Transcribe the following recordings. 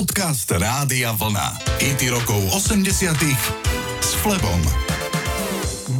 Podcast Rádia Vlna. IT rokov 80 s Flebom.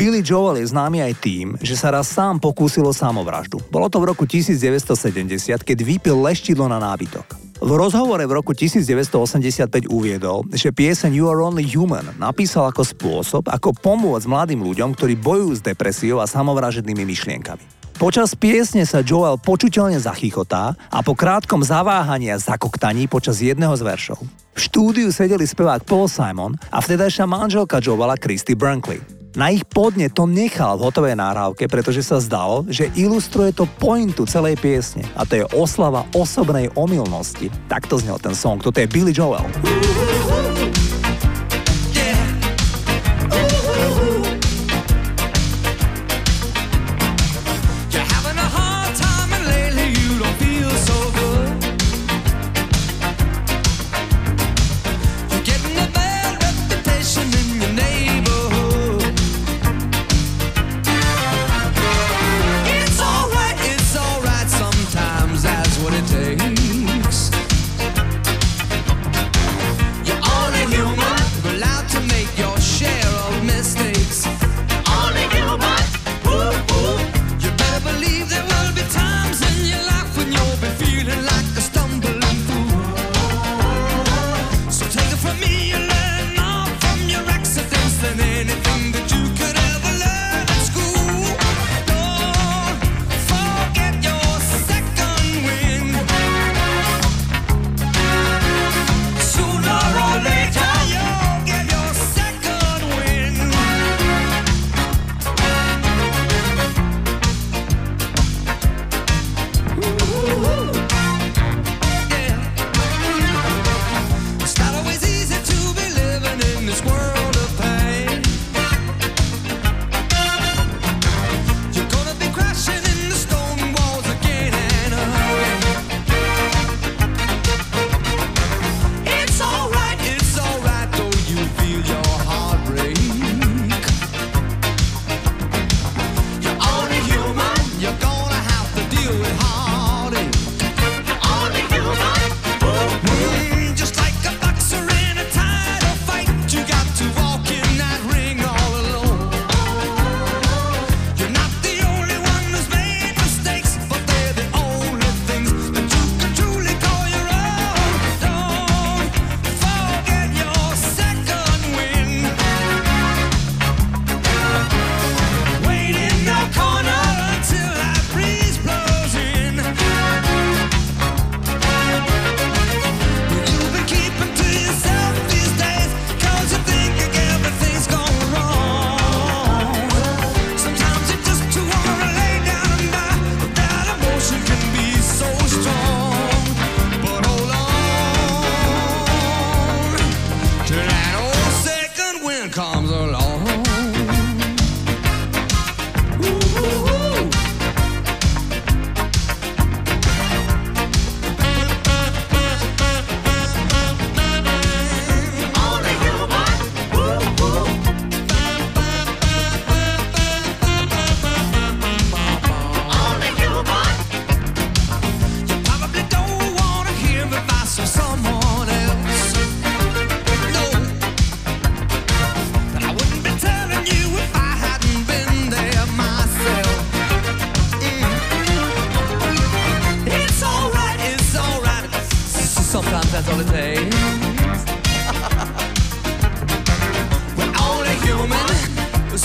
Billy Joel je známy aj tým, že sa raz sám pokúsil o samovraždu. Bolo to v roku 1970, keď vypil leštidlo na nábytok. V rozhovore v roku 1985 uviedol, že pieseň You Are Only Human napísal ako spôsob, ako pomôcť mladým ľuďom, ktorí bojujú s depresiou a samovražednými myšlienkami. Počas piesne sa Joel počuteľne zachychotá a po krátkom zaváhaní a zakoktaní počas jedného z veršov. V štúdiu sedeli spevák Paul Simon a vtedajšia manželka Joela Christy Brinkley. Na ich podne to nechal v hotovej náhrávke, pretože sa zdalo, že ilustruje to pointu celej piesne a to je oslava osobnej omylnosti. Takto znel ten song, toto je Billy Joel. George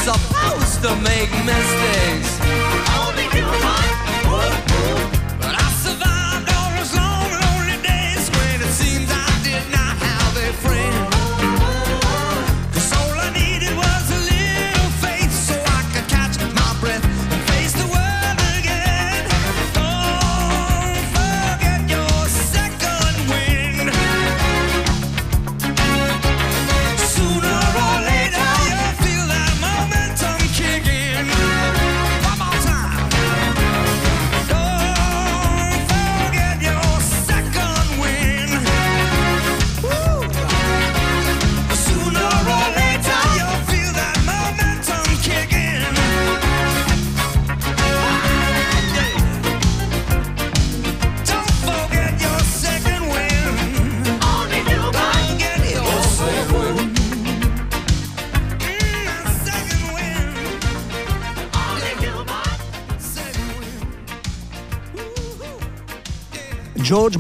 supposed to make mistakes.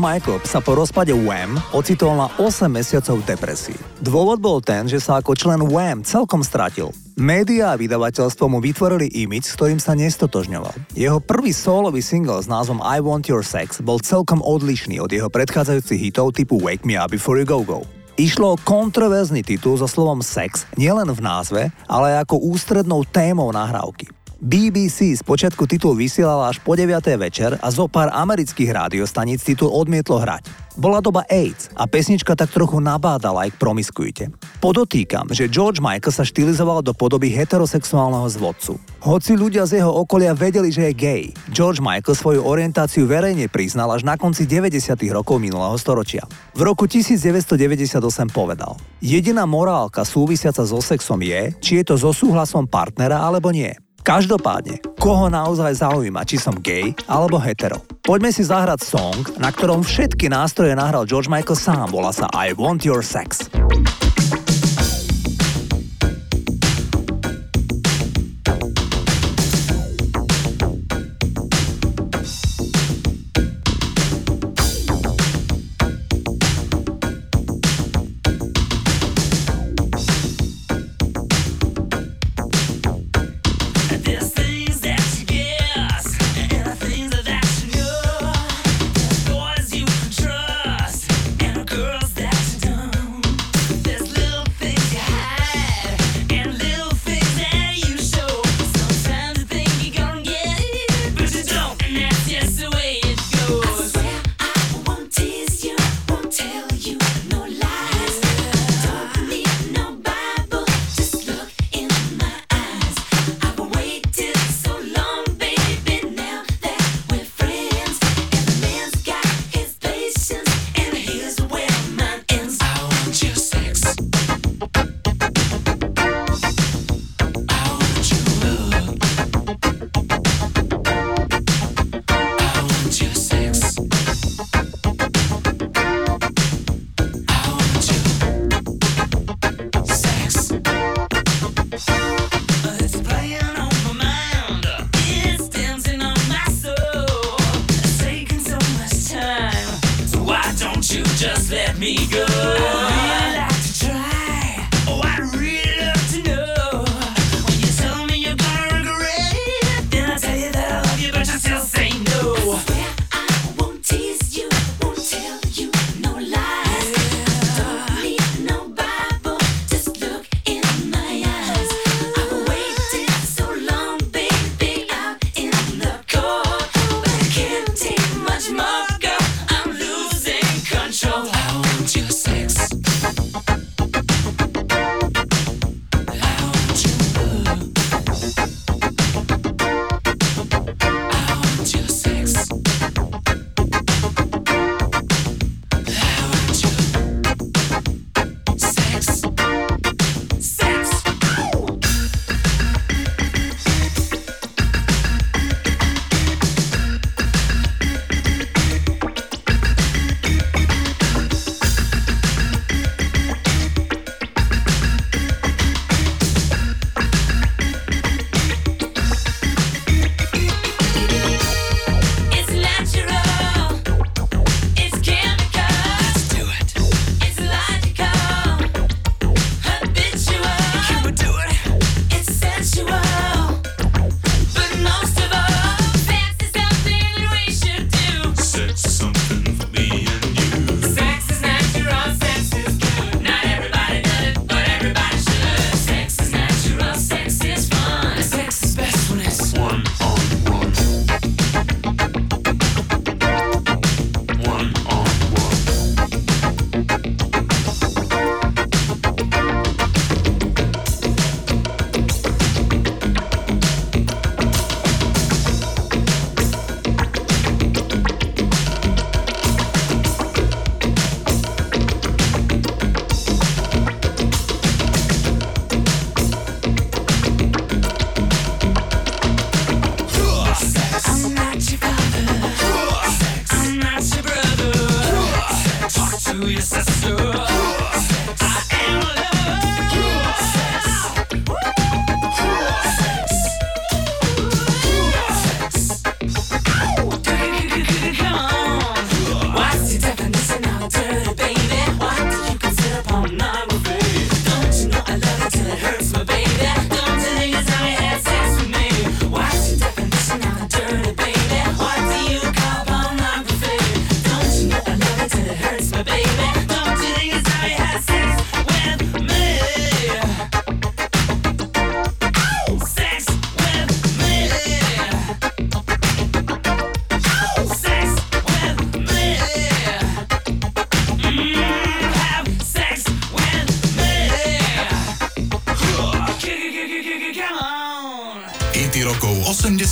Michael sa po rozpade Wham ocitol na 8 mesiacov depresii. Dôvod bol ten, že sa ako člen Wham celkom stratil. Média a vydavateľstvo mu vytvorili imič, s ktorým sa nestotožňoval. Jeho prvý solový single s názvom I Want Your Sex bol celkom odlišný od jeho predchádzajúcich hitov typu Wake Me Up Before You Go Go. Išlo o kontroverzný titul so slovom sex nielen v názve, ale aj ako ústrednou témou nahrávky. BBC spočiatku titul vysielala až po 9. večer a zo pár amerických rádiostaníc titul odmietlo hrať. Bola doba AIDS a pesnička tak trochu nabádala aj k promiskuite. Podotýkam, že George Michael sa štilizoval do podoby heterosexuálneho zvodcu. Hoci ľudia z jeho okolia vedeli, že je gay, George Michael svoju orientáciu verejne priznal až na konci 90. rokov minulého storočia. V roku 1998 povedal Jediná morálka súvisiaca so sexom je, či je to so súhlasom partnera alebo nie. Každopádne, koho naozaj zaujíma, či som gay alebo hetero. Poďme si zahrať song, na ktorom všetky nástroje nahral George Michael sám, volá sa I Want Your Sex.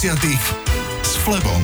80 s Flebom.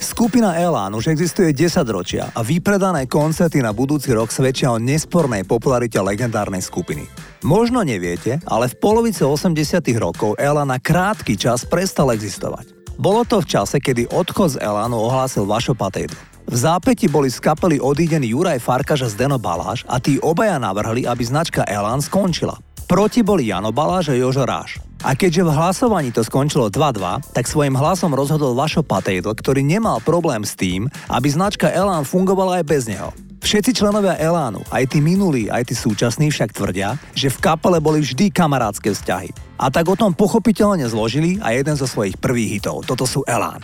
Skupina Elan už existuje 10 ročia a vypredané koncerty na budúci rok svedčia o nespornej popularite legendárnej skupiny. Možno neviete, ale v polovice 80 rokov Elan na krátky čas prestal existovať. Bolo to v čase, kedy odchod z Elanu ohlásil Vašo Patejdl. V zápäti boli z kapely odídení Juraj Farkaž a Zdeno Baláš a tí obaja navrhli, aby značka Elan skončila. Proti boli Jano Baláš a Jožo Ráš. A keďže v hlasovaní to skončilo 2-2, tak svojim hlasom rozhodol Vašo Patejdl, ktorý nemal problém s tým, aby značka Elán fungovala aj bez neho. Všetci členovia Elánu, aj tí minulí, aj tí súčasní však tvrdia, že v kapele boli vždy kamarádske vzťahy. A tak o tom pochopiteľne zložili a jeden zo svojich prvých hitov. Toto sú Elán.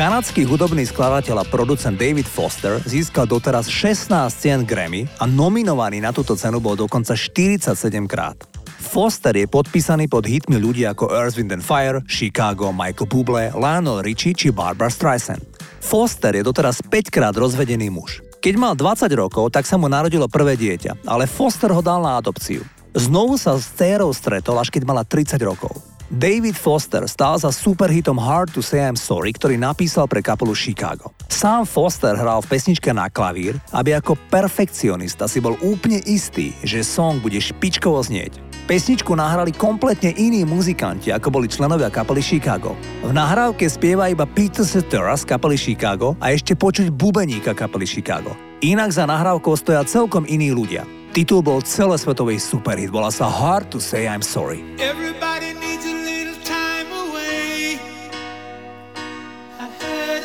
Kanadský hudobný skladateľ a producent David Foster získal doteraz 16 cien Grammy a nominovaný na túto cenu bol dokonca 47 krát. Foster je podpísaný pod hitmi ľudí ako Earth, Wind and Fire, Chicago, Michael Bublé, Lionel Richie či Barbara Streisand. Foster je doteraz 5 krát rozvedený muž. Keď mal 20 rokov, tak sa mu narodilo prvé dieťa, ale Foster ho dal na adopciu. Znovu sa s dcérou stretol, až keď mala 30 rokov. David Foster stál za superhitom Hard to Say I'm Sorry, ktorý napísal pre kapelu Chicago. Sám Foster hral v pesničke na klavír, aby ako perfekcionista si bol úplne istý, že song bude špičkovo znieť. Pesničku nahrali kompletne iní muzikanti, ako boli členovia kapely Chicago. V nahrávke spieva iba Peter Cetera z kapely Chicago a ešte počuť bubeníka kapely Chicago. Inak za nahrávkou stoja celkom iní ľudia. Titul bol celosvetový superhit, volá sa Hard to Say I'm Sorry. Everybody needs a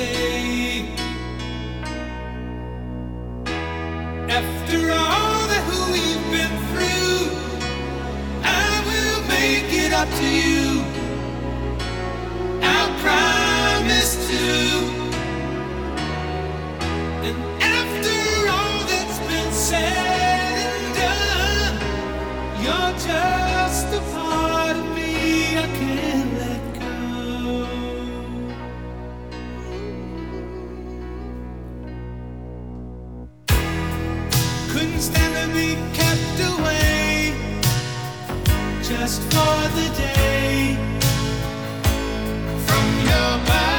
day. After all that we've been through, I will make it up to you. I promise to. And after all that's been said. just for the day from your back.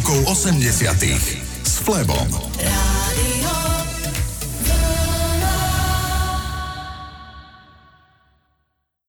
rokov 80. s Flebom.